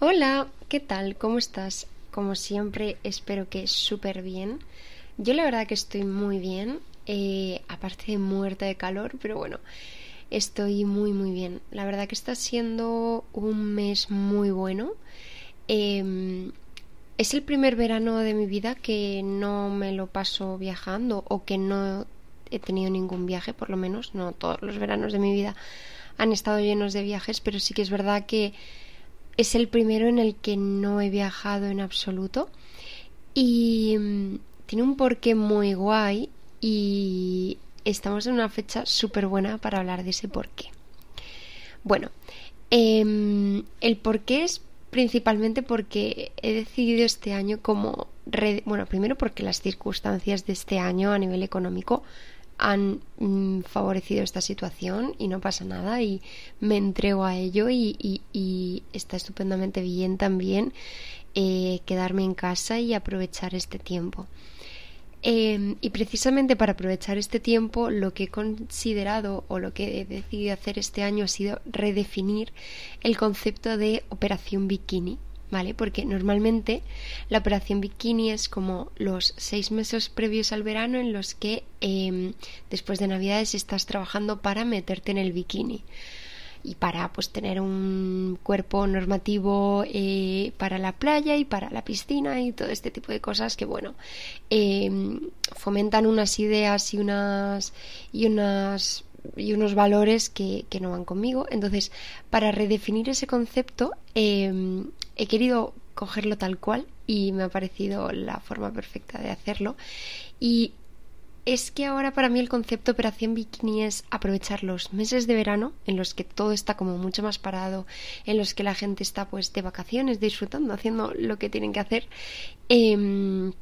Hola, ¿qué tal? ¿Cómo estás? Como siempre, espero que súper bien. Yo la verdad que estoy muy bien, eh, aparte de muerta de calor, pero bueno, estoy muy muy bien. La verdad que está siendo un mes muy bueno. Em, es el primer verano de mi vida que no me lo paso viajando o que no he tenido ningún viaje, por lo menos. No todos los veranos de mi vida han estado llenos de viajes, pero sí que es verdad que es el primero en el que no he viajado en absoluto y mm, tiene un porqué muy guay y estamos en una fecha súper buena para hablar de ese porqué. Bueno, em, el porqué es principalmente porque he decidido este año como... Bueno, primero porque las circunstancias de este año a nivel económico han mm, favorecido esta situación y no pasa nada y me entrego a ello y, está estupendamente bien también eh, quedarme en casa y aprovechar este tiempo. Em, y precisamente para aprovechar este tiempo lo que he considerado o lo que he decidido hacer este año ha sido redefinir el concepto de operación bikini ¿vale? Porque normalmente la operación bikini es como los seis meses previos al verano en los que em, después de Navidades estás trabajando para meterte en el bikini y para pues tener un cuerpo normativo eh, para la playa y para la piscina y todo este tipo de cosas que bueno em, fomentan unas ideas y unas y unas y unos valores que, que, no van conmigo. Entonces, para redefinir ese concepto, em, he querido cogerlo tal cual y me ha parecido la forma perfecta de hacerlo. Y es que ahora para mí el concepto Operación Bikini es aprovechar los meses de verano en los que todo está como mucho más parado, en los que la gente está pues de vacaciones, disfrutando, haciendo lo que tienen que hacer. Em,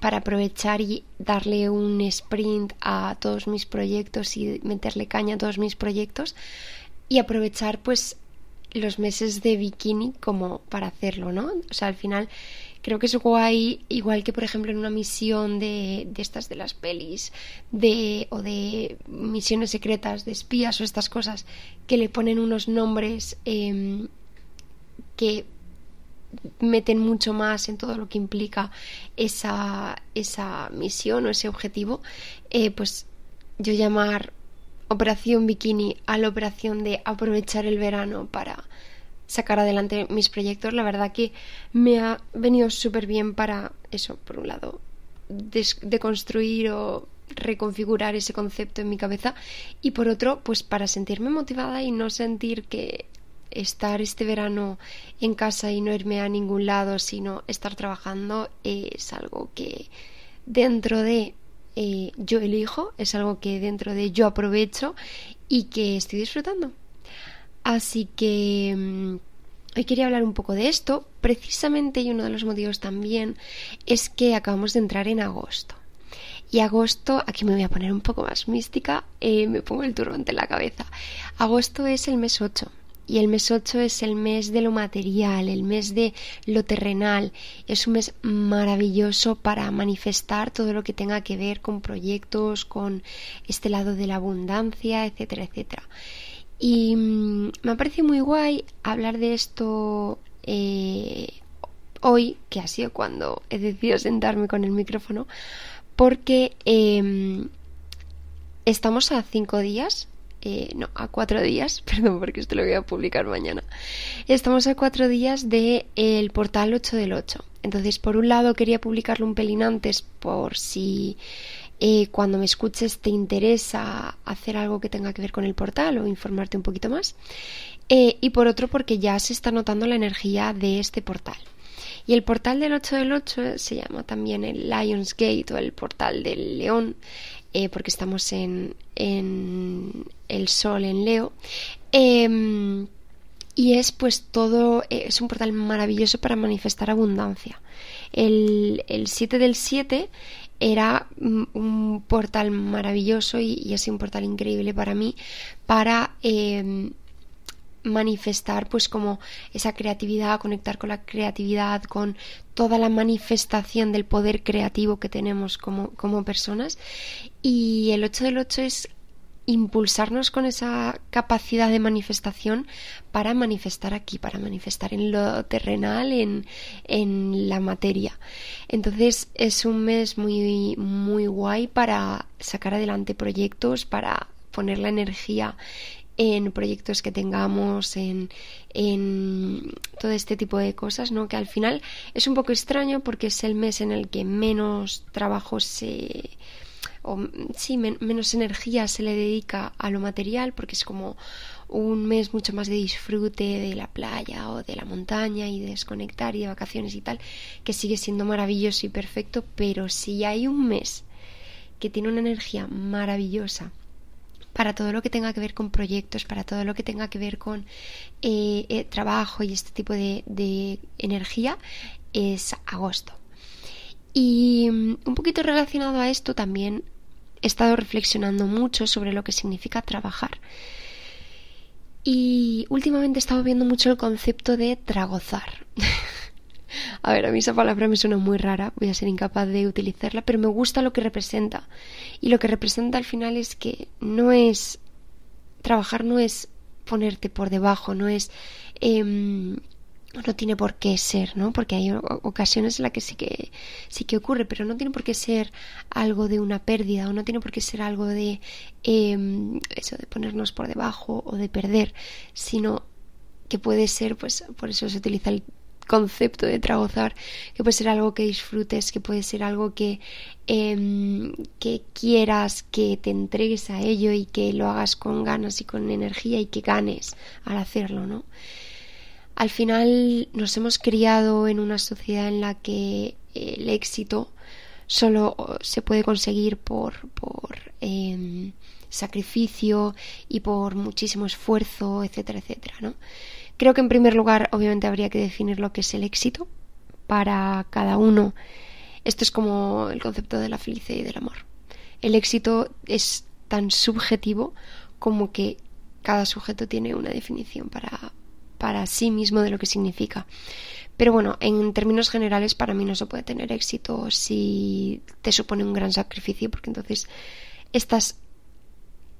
para aprovechar y darle un sprint a todos mis proyectos y meterle caña a todos mis proyectos y aprovechar pues los meses de bikini como para hacerlo, ¿no? O sea, al final creo que es guay, igual que por ejemplo en una misión de, de estas de las pelis, de, o de misiones secretas, de espías o estas cosas, que le ponen unos nombres em, que meten mucho más en todo lo que implica esa, esa misión o ese objetivo, eh, pues yo llamar operación bikini a la operación de aprovechar el verano para sacar adelante mis proyectos, la verdad que me ha venido súper bien para eso, por un lado, deconstruir o reconfigurar ese concepto en mi cabeza y por otro, pues para sentirme motivada y no sentir que estar este verano en casa y no irme a ningún lado, sino estar trabajando es algo que dentro de eh, yo elijo, es algo que dentro de yo aprovecho y que estoy disfrutando. Así que mm, hoy quería hablar un poco de esto, precisamente y uno de los motivos también es que acabamos de entrar en agosto. Y agosto, aquí me voy a poner un poco más mística, eh, me pongo el turbante en la cabeza. Agosto es el mes 8 y el mes 8 es el mes de lo material, el mes de lo terrenal. Es un mes maravilloso para manifestar todo lo que tenga que ver con proyectos, con este lado de la abundancia, etcétera, etcétera. Y mm, me ha parecido muy guay hablar de esto eh, hoy, que ha sido cuando he decidido sentarme con el micrófono, porque em, estamos a cinco días eh, no, a cuatro días, perdón, porque esto lo voy a publicar mañana. Estamos a cuatro días del el portal 8 del 8. Entonces, por un lado, quería publicarlo un pelín antes por si eh, cuando me escuches te interesa hacer algo que tenga que ver con el portal o informarte un poquito más. Eh, y por otro, porque ya se está notando la energía de este portal. Y el portal del 8 del 8 se llama también el Lions Gate o el portal del león. Eh, porque estamos en, en, el Sol en Leo. Em, y es pues todo, eh, es un portal maravilloso para manifestar abundancia. El, el 7 del 7 era un portal maravilloso y, y sido un portal increíble para mí para em, manifestar pues como esa creatividad, conectar con la creatividad, con toda la manifestación del poder creativo que tenemos como, como personas. Y el 8 del 8 es impulsarnos con esa capacidad de manifestación para manifestar aquí, para manifestar en lo terrenal, en, en la materia. Entonces es un mes muy, muy guay para sacar adelante proyectos, para poner la energía en proyectos que tengamos, en, en todo este tipo de cosas, ¿no? Que al final es un poco extraño porque es el mes en el que menos trabajo se o sí, menos energía se le dedica a lo material porque es como un mes mucho más de disfrute de la playa o de la montaña y de desconectar y de vacaciones y tal, que sigue siendo maravilloso y perfecto, pero si hay un mes que tiene una energía maravillosa para todo lo que tenga que ver con proyectos, para todo lo que tenga que ver con eh, eh, trabajo y este tipo de, de energía, es agosto. Y mm, un poquito relacionado a esto también he estado reflexionando mucho sobre lo que significa trabajar. Y últimamente he estado viendo mucho el concepto de tragozar. a ver, a mí esa palabra me suena muy rara, voy a ser incapaz de utilizarla, pero me gusta lo que representa. Y lo que representa al final es que no es... Trabajar no es ponerte por debajo, no es eh, no tiene por qué ser, ¿no? Porque hay ocasiones en las que sí que sí que ocurre, pero no tiene por qué ser algo de una pérdida o no tiene por qué ser algo de em, eso de ponernos por debajo o de perder, sino que puede ser, pues por eso se utiliza el concepto de tragozar, que puede ser algo que disfrutes, que puede ser algo que, em, que quieras, que te entregues a ello y que lo hagas con ganas y con energía y que ganes al hacerlo, ¿no? Al final nos hemos criado en una sociedad en la que el éxito solo se puede conseguir por, por em, sacrificio y por muchísimo esfuerzo, etcétera, etcétera, ¿no? Creo que en primer lugar, obviamente, habría que definir lo que es el éxito para cada uno. Esto es como el concepto de la felicidad y del amor. El éxito es tan subjetivo como que cada sujeto tiene una definición para, para sí mismo de lo que significa. Pero bueno, en términos generales para mí no se puede tener éxito si te supone un gran sacrificio, porque entonces estás,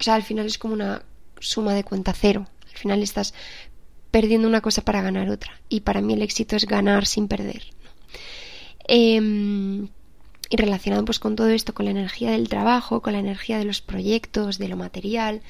o sea, al final es como una suma de cuenta cero. Al final estás perdiendo una cosa para ganar otra. Y para mí el éxito es ganar sin perder. Em, y relacionado pues con todo esto, con la energía del trabajo, con la energía de los proyectos, de lo material,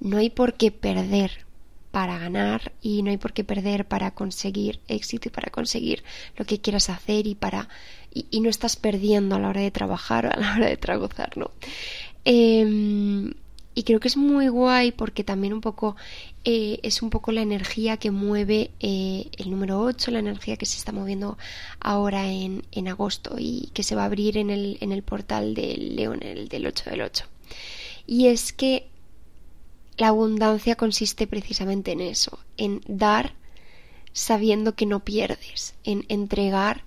no hay por qué perder para ganar y no hay por qué perder para conseguir éxito y para conseguir lo que quieras hacer y para y, no estás perdiendo a la hora de trabajar o a la hora de tragozar, ¿no? Em, y creo que es muy guay porque también un poco eh, es un poco la energía que mueve eh, el número 8, la energía que se está moviendo ahora en, en agosto y que se va a abrir en el, en el portal del León, el del 8 del 8. Y es que la abundancia consiste precisamente en eso, en dar sabiendo que no pierdes, en entregar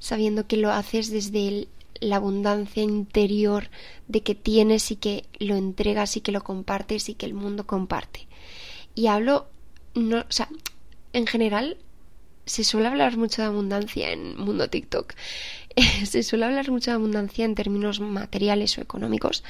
sabiendo que lo haces desde la abundancia interior de que tienes y que lo entregas y que lo compartes y que el mundo comparte. Y hablo, no, o sea, en general se suele hablar mucho de abundancia en mundo TikTok. se suele hablar mucho de abundancia en términos materiales o económicos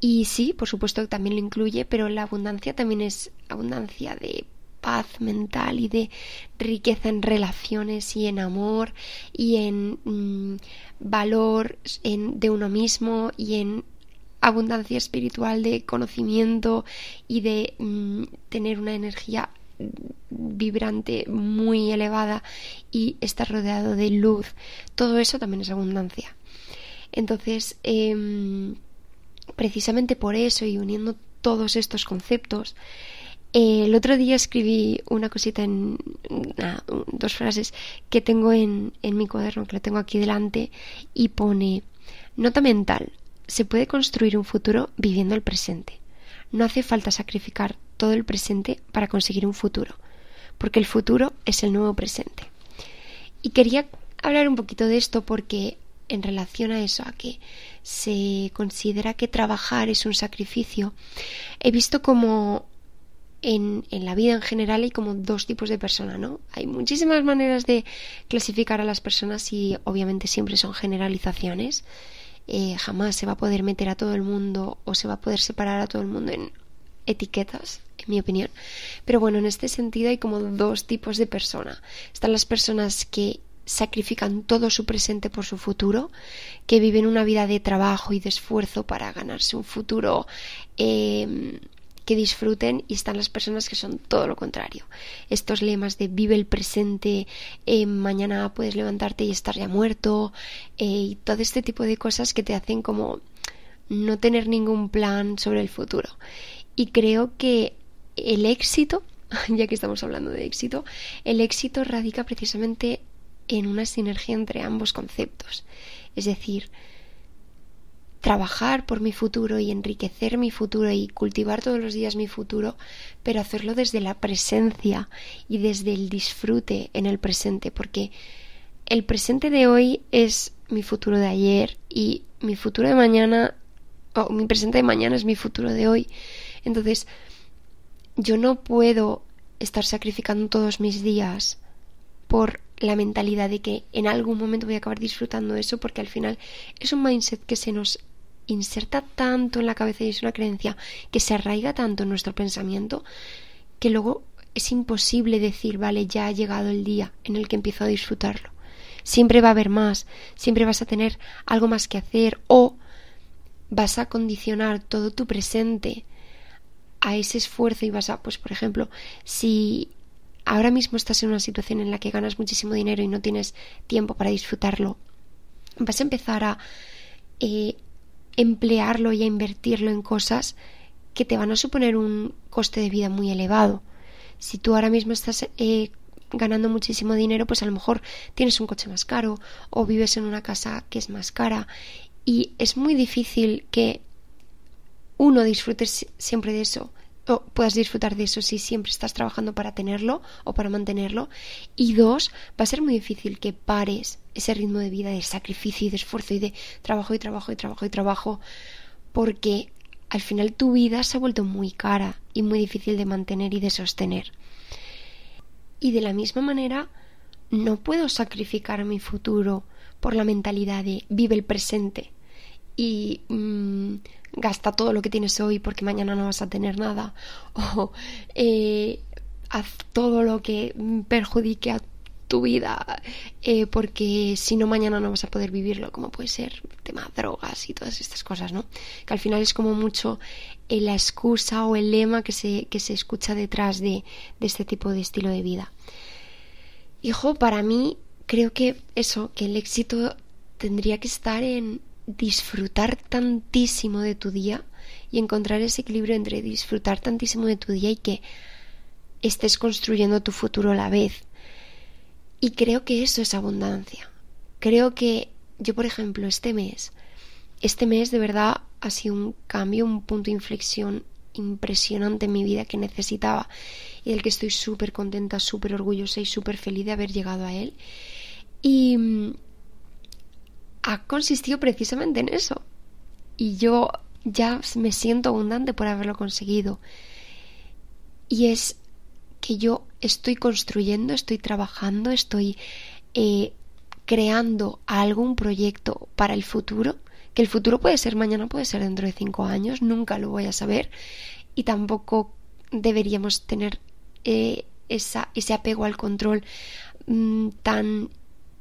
y sí, por supuesto que también lo incluye, pero la abundancia también es abundancia de paz mental y de riqueza en relaciones y en amor y en mm, valor de uno mismo y en abundancia espiritual de conocimiento y de mm, tener una energía vibrante muy elevada y estar rodeado de luz. Todo eso también es abundancia. Entonces, eh, precisamente por eso y uniendo todos estos conceptos, eh, el otro día escribí una cosita en dos frases que tengo en, en mi cuaderno, que lo tengo aquí delante, y pone nota mental. Se puede construir un futuro viviendo el presente. No hace falta sacrificar todo el presente para conseguir un futuro, porque el futuro es el nuevo presente. Y quería hablar un poquito de esto porque en relación a eso, a que se considera que trabajar es un sacrificio, he visto como en, en, la vida en general hay como dos tipos de personas, ¿no? Hay muchísimas maneras de clasificar a las personas y obviamente siempre son generalizaciones. eh, jamás se va a poder meter a todo el mundo o se va a poder separar a todo el mundo en etiquetas, en mi opinión. Pero bueno, en este sentido hay como dos tipos de personas. Están las personas que sacrifican todo su presente por su futuro, que viven una vida de trabajo y de esfuerzo para ganarse un futuro eh, que disfruten y están las personas que son todo lo contrario. Estos lemas de vive el presente, eh, mañana puedes levantarte y estar ya muerto, eh, y todo este tipo de cosas que te hacen como no tener ningún plan sobre el futuro. Y creo que el éxito, ya que estamos hablando de éxito, el éxito radica precisamente en una sinergia entre ambos conceptos. Es decir, trabajar por mi futuro y enriquecer mi futuro y cultivar todos los días mi futuro, pero hacerlo desde la presencia y desde el disfrute en el presente, porque el presente de hoy es mi futuro de ayer y mi futuro de mañana, o mi presente de mañana es mi futuro de hoy. Entonces, yo no puedo estar sacrificando todos mis días por la mentalidad de que en algún momento voy a acabar disfrutando eso porque al final es un mindset que se nos inserta tanto en la cabeza y es una creencia que se arraiga tanto en nuestro pensamiento que luego es imposible decir, vale, ya ha llegado el día en el que empiezo a disfrutarlo. Siempre va a haber más, siempre vas a tener algo más que hacer o vas a condicionar todo tu presente a ese esfuerzo y vas a, pues por ejemplo, si ahora mismo estás en una situación en la que ganas muchísimo dinero y no tienes tiempo para disfrutarlo, vas a empezar a eh, emplearlo y a invertirlo en cosas que te van a suponer un coste de vida muy elevado. Si tú ahora mismo estás eh, ganando muchísimo dinero, pues a lo mejor tienes un coche más caro o vives en una casa que es más cara y es muy difícil que uno disfrute siempre de eso o puedas disfrutar de eso si siempre estás trabajando para tenerlo o para mantenerlo. Y dos, va a ser muy difícil que pares ese ritmo de vida de sacrificio y de esfuerzo y de trabajo y trabajo y trabajo y trabajo, porque al final tu vida se ha vuelto muy cara y muy difícil de mantener y de sostener. Y de la misma manera, no puedo sacrificar mi futuro por la mentalidad de vive el presente y mm, gasta todo lo que tienes hoy porque mañana no vas a tener nada. O eh, haz todo lo que perjudique a tu vida eh, porque si no mañana no vas a poder vivirlo como puede ser el tema drogas y todas estas cosas no que al final es como mucho eh, la excusa o el lema que se, que se escucha detrás de, de este tipo de estilo de vida. Hijo para mí creo que eso que el éxito tendría que estar en disfrutar tantísimo de tu día y encontrar ese equilibrio entre disfrutar tantísimo de tu día y que estés construyendo tu futuro a la vez. Y creo que eso es abundancia. Creo que yo, por ejemplo, este mes, este mes de verdad ha sido un cambio, un punto de inflexión impresionante en mi vida que necesitaba y del que estoy súper contenta, súper orgullosa y súper feliz de haber llegado a él. Y ha consistido precisamente en eso. Y yo ya me siento abundante por haberlo conseguido. Y es que yo estoy construyendo, estoy trabajando, estoy eh, creando algún proyecto para el futuro, que el futuro puede ser mañana, puede ser dentro de cinco años, nunca lo voy a saber y tampoco deberíamos tener eh, esa, ese apego al control mm, tan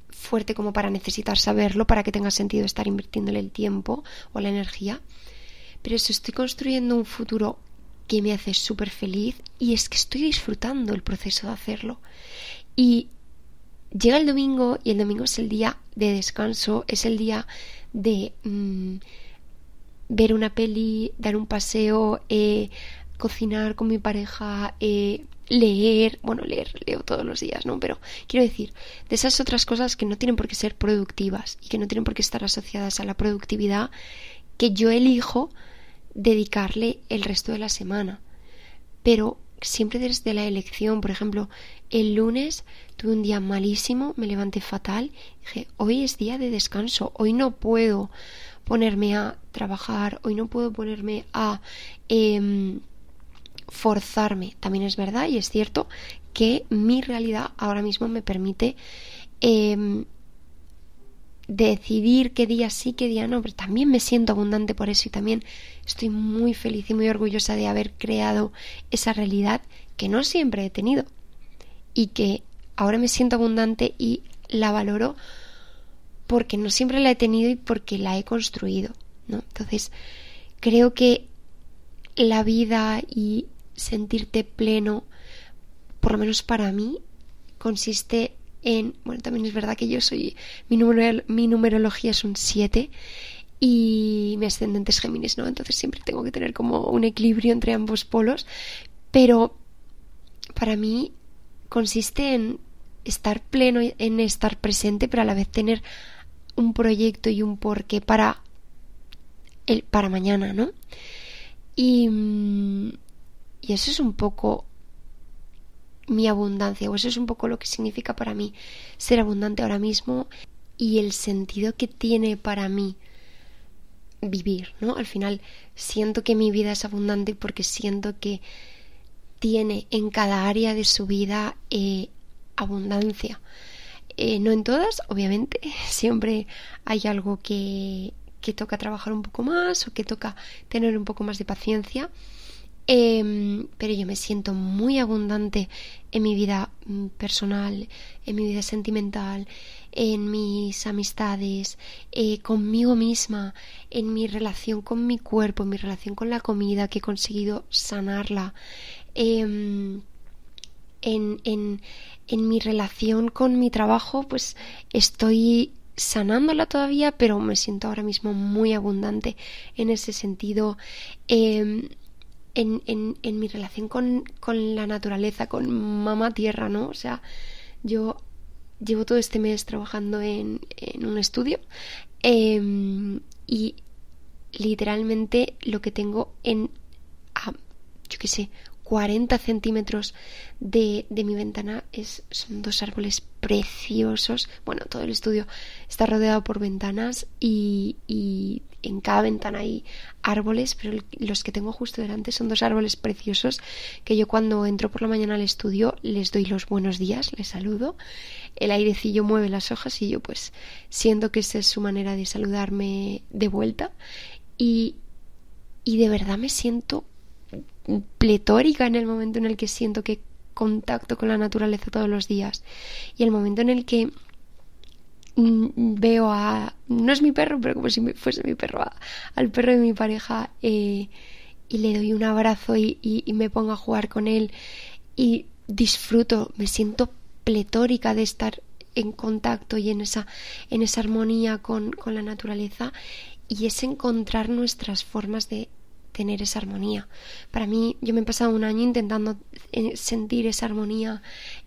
fuerte como para necesitar saberlo, para que tenga sentido estar invirtiéndole el tiempo o la energía. Pero eso, estoy construyendo un futuro que me hace súper feliz y es que estoy disfrutando el proceso de hacerlo. Y llega el domingo y el domingo es el día de descanso, es el día de mm, ver una peli, dar un paseo, eh, cocinar con mi pareja, eh, leer, bueno, leer, leo todos los días, ¿no? Pero quiero decir, de esas otras cosas que no tienen por qué ser productivas y que no tienen por qué estar asociadas a la productividad, que yo elijo dedicarle el resto de la semana. Pero siempre desde la elección, por ejemplo, el lunes tuve un día malísimo, me levanté fatal, dije, hoy es día de descanso, hoy no puedo ponerme a trabajar, hoy no puedo ponerme a... Eh, forzarme. También es verdad y es cierto que mi realidad ahora mismo me permite em, decidir qué día sí, qué día no, pero también me siento abundante por eso y también estoy muy feliz y muy orgullosa de haber creado esa realidad que no siempre he tenido y que ahora me siento abundante y la valoro porque no siempre la he tenido y porque la he construido, ¿no? Entonces, creo que la vida y sentirte pleno, por lo menos para mí, consiste en, bueno, también es verdad que yo soy, mi, mi numerología es un 7 y mi ascendente es Géminis, ¿no? Entonces siempre tengo que tener como un equilibrio entre ambos polos, pero para mí consiste en estar pleno, en estar presente, pero a la vez tener un proyecto y un porqué para el, para mañana, ¿no? Y, mm, y eso es un poco mi abundancia, o eso es un poco lo que significa para mí ser abundante ahora mismo y el sentido que tiene para mí vivir, ¿no? Al final siento que mi vida es abundante porque siento que tiene en cada área de su vida eh, abundancia. Eh, no en todas, obviamente, siempre hay algo que, que toca trabajar un poco más o que toca tener un poco más de paciencia. Em, pero yo me siento muy abundante en mi vida mm, personal, en mi vida sentimental, en mis amistades, eh, conmigo misma, en mi relación con mi cuerpo, en mi relación con la comida, que he conseguido sanarla, em, en, en, en mi relación con mi trabajo, pues estoy sanándola todavía, pero me siento ahora mismo muy abundante en ese sentido. Em, en, en, en, mi relación con, con, la naturaleza, con mamá tierra, ¿no? O sea, yo llevo todo este mes trabajando en, en un estudio em, y literalmente lo que tengo en, yo qué sé, 40 centímetros de, de mi ventana es, son dos árboles preciosos. Bueno, todo el estudio está rodeado por ventanas y, y en cada ventana hay árboles, pero los que tengo justo delante son dos árboles preciosos que yo cuando entro por la mañana al estudio les doy los buenos días, les saludo. El airecillo mueve las hojas y yo pues siento que esa es su manera de saludarme de vuelta y, y de verdad me siento pletórica en el momento en el que siento que contacto con la naturaleza todos los días. Y el momento en el que mm, veo a no es mi perro pero como si fuese mi perro al perro de mi pareja eh, y le doy un abrazo y, me pongo a jugar con él y disfruto me siento pletórica de estar en contacto y en esa en esa armonía con, con la naturaleza y es encontrar nuestras formas de tener esa armonía. Para mí, yo me he pasado un año intentando eh, sentir esa armonía,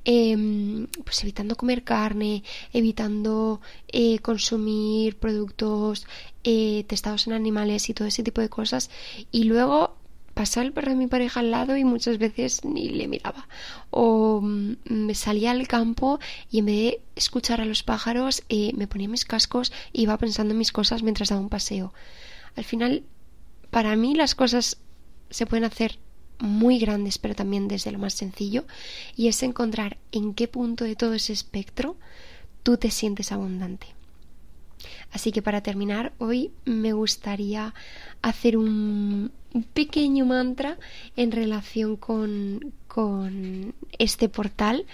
em, pues evitando comer carne, evitando eh, consumir productos eh, testados en animales y todo ese tipo de cosas. Y luego pasaba el perro de mi pareja al lado y muchas veces ni le miraba. O mm, me salía al campo y en vez de escuchar a los pájaros, me ponía mis cascos e iba pensando en mis cosas mientras daba un paseo. Al final para mí las cosas se pueden hacer muy grandes, pero también desde lo más sencillo, y es encontrar en qué punto de todo ese espectro tú te sientes abundante. Así que para terminar, hoy me gustaría hacer un, pequeño mantra en relación con, con, este portal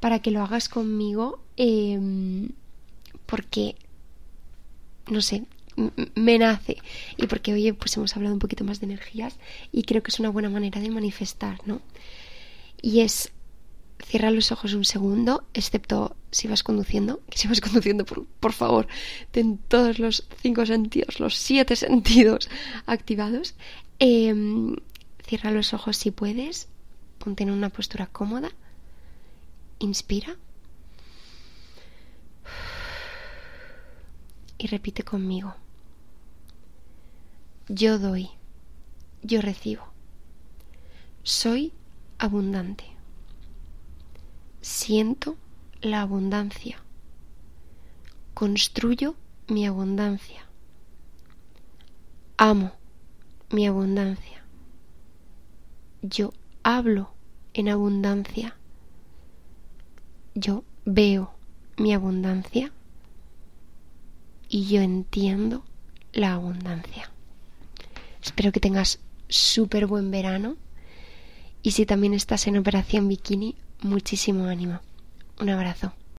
para que lo hagas conmigo, em, porque, no sé, me nace y porque hoy pues hemos hablado un poquito más de energías y creo que es una buena manera de manifestar, ¿no? Y es cierra los ojos un segundo, excepto si vas conduciendo, que si vas conduciendo, por, favor, ten todos los cinco sentidos, los siete sentidos activados. Em, cierra los ojos si puedes, ponte en una postura cómoda, inspira y repite conmigo. Yo doy, yo recibo. Soy abundante. Siento la abundancia. Construyo mi abundancia. Amo mi abundancia. Yo hablo en abundancia. Yo veo mi abundancia. y yo entiendo la abundancia. Espero que tengas súper buen verano y si también estás en operación bikini, muchísimo ánimo. Un abrazo.